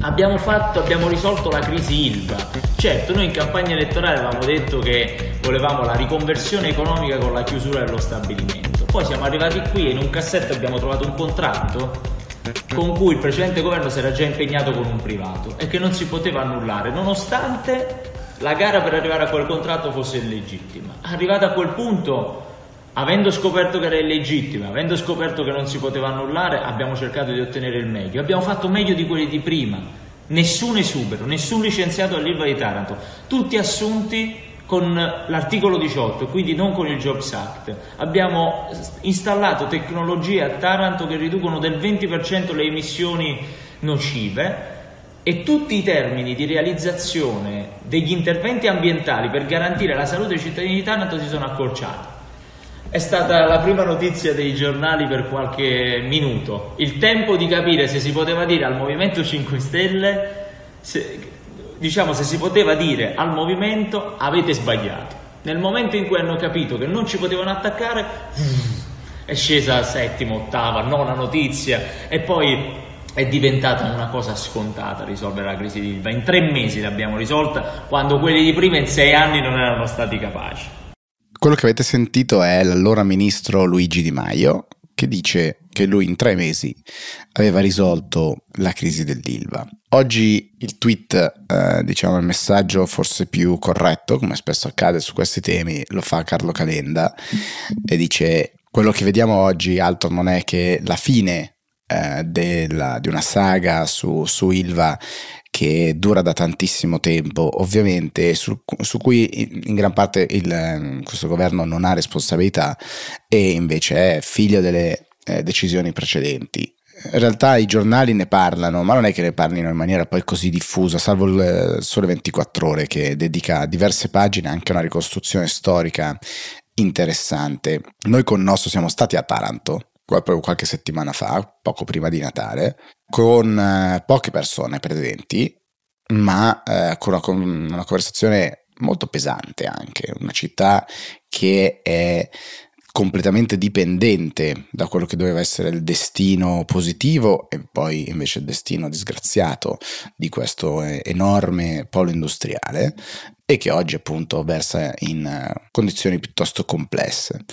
Abbiamo, fatto, abbiamo risolto la crisi ILVA. Certo, noi in campagna elettorale avevamo detto che volevamo la riconversione economica con la chiusura dello stabilimento. Poi siamo arrivati qui e in un cassetto abbiamo trovato un contratto con cui il precedente governo si era già impegnato con un privato e che non si poteva annullare, nonostante la gara per arrivare a quel contratto fosse illegittima. Arrivata a quel punto, avendo scoperto che era illegittima, avendo scoperto che non si poteva annullare, abbiamo cercato di ottenere il meglio. Abbiamo fatto meglio di quelli di prima. Nessun esubero, nessun licenziato all'Ilva di Taranto, tutti assunti con l'articolo 18, quindi non con il Jobs Act. Abbiamo installato tecnologie a Taranto che riducono del 20% le emissioni nocive e tutti i termini di realizzazione degli interventi ambientali per garantire la salute dei cittadini di Taranto si sono accorciati. È stata la prima notizia dei giornali per qualche minuto. Il tempo di capire se si poteva dire al Movimento 5 Stelle, se, diciamo se si poteva dire al Movimento avete sbagliato. Nel momento in cui hanno capito che non ci potevano attaccare, è scesa settima, ottava, nona notizia e poi è diventata una cosa scontata risolvere la crisi di Ilva. In tre mesi l'abbiamo risolta, quando quelli di prima in sei anni non erano stati capaci. Quello che avete sentito è l'allora ministro Luigi Di Maio che dice che lui in tre mesi aveva risolto la crisi dell'Ilva. Oggi il tweet, eh, diciamo il messaggio forse più corretto, come spesso accade su questi temi, lo fa Carlo Calenda e dice quello che vediamo oggi altro non è che la fine eh, della, di una saga su, su, Ilva che dura da tantissimo tempo, ovviamente, su, su cui in gran parte il, questo governo non ha responsabilità e invece è figlio delle eh, decisioni precedenti. In realtà i giornali ne parlano, ma non è che ne parlino in maniera poi così diffusa, salvo il Sole 24 Ore che dedica diverse pagine anche a una ricostruzione storica interessante. Noi con Nosso siamo stati a Taranto proprio qualche settimana fa, poco prima di Natale, con eh, poche persone presenti, ma eh, con, una, con una conversazione molto pesante anche, una città che è completamente dipendente da quello che doveva essere il destino positivo e poi invece il destino disgraziato di questo eh, enorme polo industriale e che oggi appunto versa in eh, condizioni piuttosto complesse.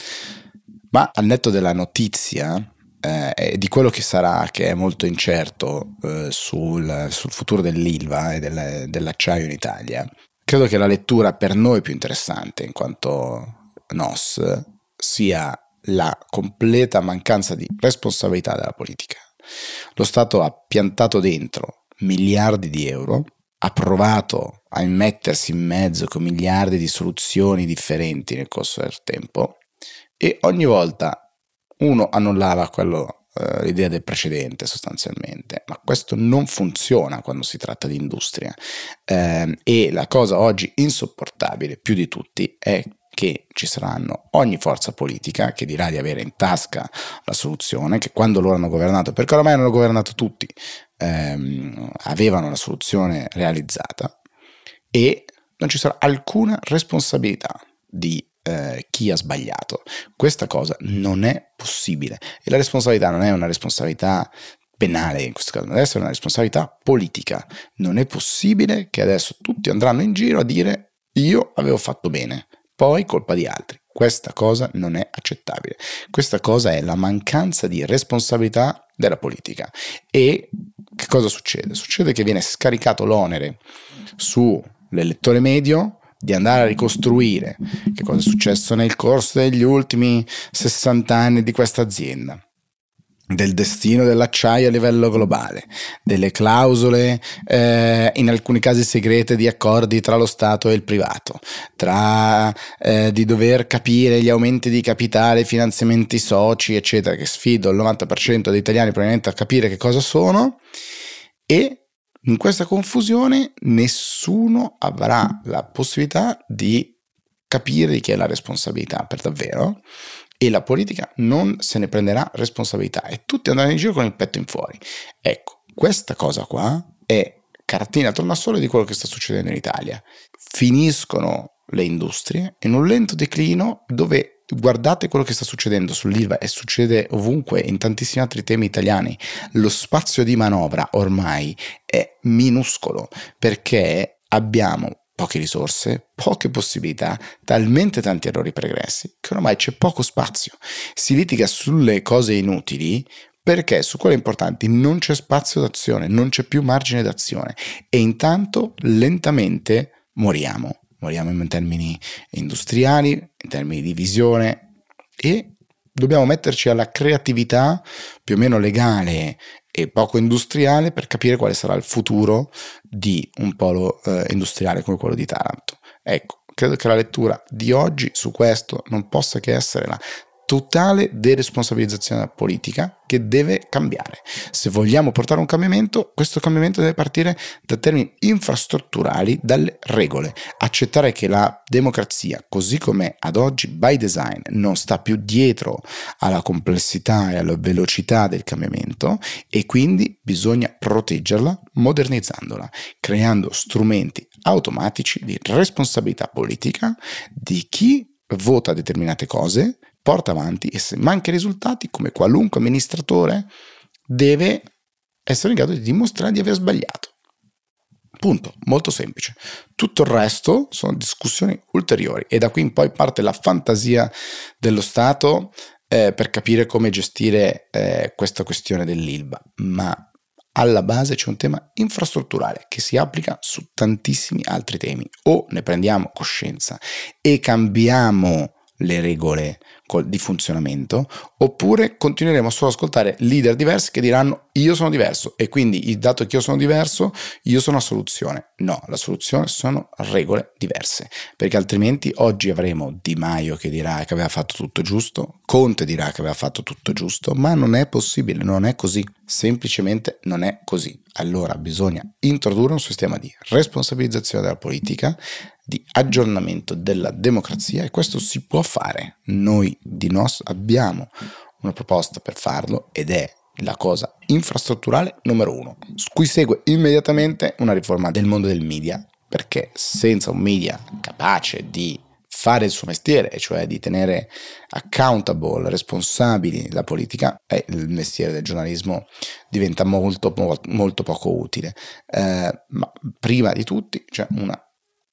Ma al netto della notizia eh, di quello che sarà, che è molto incerto eh, sul, sul, futuro dell'ILVA e del, dell'acciaio in Italia, credo che la lettura per noi più interessante in quanto NOS sia la completa mancanza di responsabilità della politica. Lo Stato ha piantato dentro miliardi di euro, ha provato a immettersi in mezzo con miliardi di soluzioni differenti nel corso del tempo e ogni volta uno annullava quello, eh, l'idea del precedente sostanzialmente, ma questo non funziona quando si tratta di industria. Eh, e la cosa oggi insopportabile più di tutti è che ci saranno ogni forza politica che dirà di avere in tasca la soluzione, che quando loro hanno governato, perché ormai hanno governato tutti, ehm, avevano la soluzione realizzata e non ci sarà alcuna responsabilità di eh, chi ha sbagliato. Questa cosa non è possibile e la responsabilità non è una responsabilità penale in questo caso, deve essere una responsabilità politica. Non è possibile che adesso tutti andranno in giro a dire io avevo fatto bene, poi colpa di altri. Questa cosa non è accettabile. Questa cosa è la mancanza di responsabilità della politica. E che cosa succede? Succede che viene scaricato l'onere sull'elettore medio di andare a ricostruire che cosa è successo nel corso degli ultimi 60 anni di questa azienda del destino dell'acciaio a livello globale, delle clausole eh, in alcuni casi segrete di accordi tra lo Stato e il privato, tra eh, di dover capire gli aumenti di capitale, finanziamenti soci, eccetera, che sfido il 90% degli italiani probabilmente a capire che cosa sono, e in questa confusione nessuno avrà la possibilità di capire di chi è la responsabilità per davvero e la politica non se ne prenderà responsabilità e tutti andranno in giro con il petto in fuori. Ecco, questa cosa qua è cartina tornasole di quello che sta succedendo in Italia. Finiscono le industrie in un lento declino dove guardate quello che sta succedendo sull'ILVA e succede ovunque in tantissimi altri temi italiani. Lo spazio di manovra ormai è minuscolo perché abbiamo poche risorse, poche possibilità, talmente tanti errori pregressi che ormai c'è poco spazio. Si litiga sulle cose inutili perché su quelle importanti non c'è spazio d'azione, non c'è più margine d'azione e intanto lentamente moriamo. Moriamo in termini industriali, in termini di visione e dobbiamo metterci alla creatività più o meno legale e poco industriale per capire quale sarà il futuro di un polo eh, industriale come quello di Taranto. Ecco, credo che la lettura di oggi su questo non possa che essere la totale deresponsabilizzazione della politica che deve cambiare. Se vogliamo portare un cambiamento, questo cambiamento deve partire da termini infrastrutturali, dalle regole. Accettare che la democrazia, così come ad oggi by design, non sta più dietro alla complessità e alla velocità del cambiamento e quindi bisogna proteggerla modernizzandola, creando strumenti automatici di responsabilità politica di chi vota determinate cose porta avanti e se manca i risultati, come qualunque amministratore, deve essere in grado di dimostrare di aver sbagliato. Punto, molto semplice. Tutto il resto sono discussioni ulteriori e da qui in poi parte la fantasia dello Stato eh, per capire come gestire eh, questa questione dell'ILBA, ma alla base c'è un tema infrastrutturale che si applica su tantissimi altri temi. O ne prendiamo coscienza e cambiamo le regole di funzionamento, oppure continueremo solo ad ascoltare leader diversi che diranno io sono diverso e quindi dato che io sono diverso, io sono la soluzione. No, la soluzione sono regole diverse, perché altrimenti oggi avremo Di Maio che dirà che aveva fatto tutto giusto, Conte dirà che aveva fatto tutto giusto, ma non è possibile, non è così, semplicemente non è così. Allora bisogna introdurre un sistema di responsabilizzazione della politica, di aggiornamento della democrazia e questo si può fare. Noi di NOS abbiamo una proposta per farlo ed è la cosa infrastrutturale numero uno, su cui segue immediatamente una riforma del mondo del media, perché senza un media capace di fare il suo mestiere, cioè di tenere accountable, responsabili la politica, eh, il mestiere del giornalismo diventa molto, molto poco utile. Eh, ma prima di tutti c'è un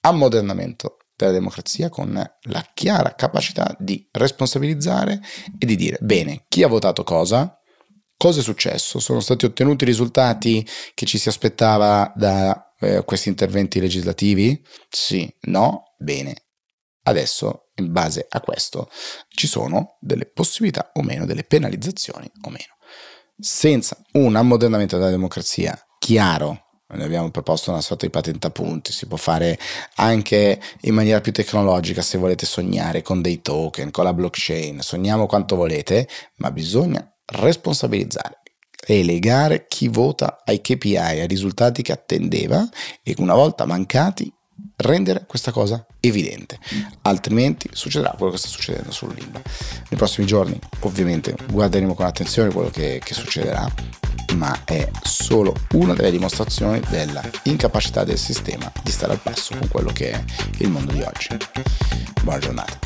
ammodernamento della democrazia con la chiara capacità di responsabilizzare e di dire bene, chi ha votato cosa, cosa è successo, sono stati ottenuti i risultati che ci si aspettava da eh, questi interventi legislativi? Sì, no, bene. Adesso, in base a questo, ci sono delle possibilità o meno, delle penalizzazioni o meno. Senza un ammodernamento della democrazia chiaro noi abbiamo proposto una sorta di patente a punti, si può fare anche in maniera più tecnologica se volete sognare con dei token, con la blockchain, sogniamo quanto volete, ma bisogna responsabilizzare e legare chi vota ai KPI, ai risultati che attendeva e una volta mancati rendere questa cosa evidente, altrimenti succederà quello che sta succedendo sull'ILVA. Nei prossimi giorni ovviamente guarderemo con attenzione quello che, che succederà ma è solo una delle dimostrazioni della incapacità del sistema di stare al passo con quello che è il mondo di oggi. Buona giornata.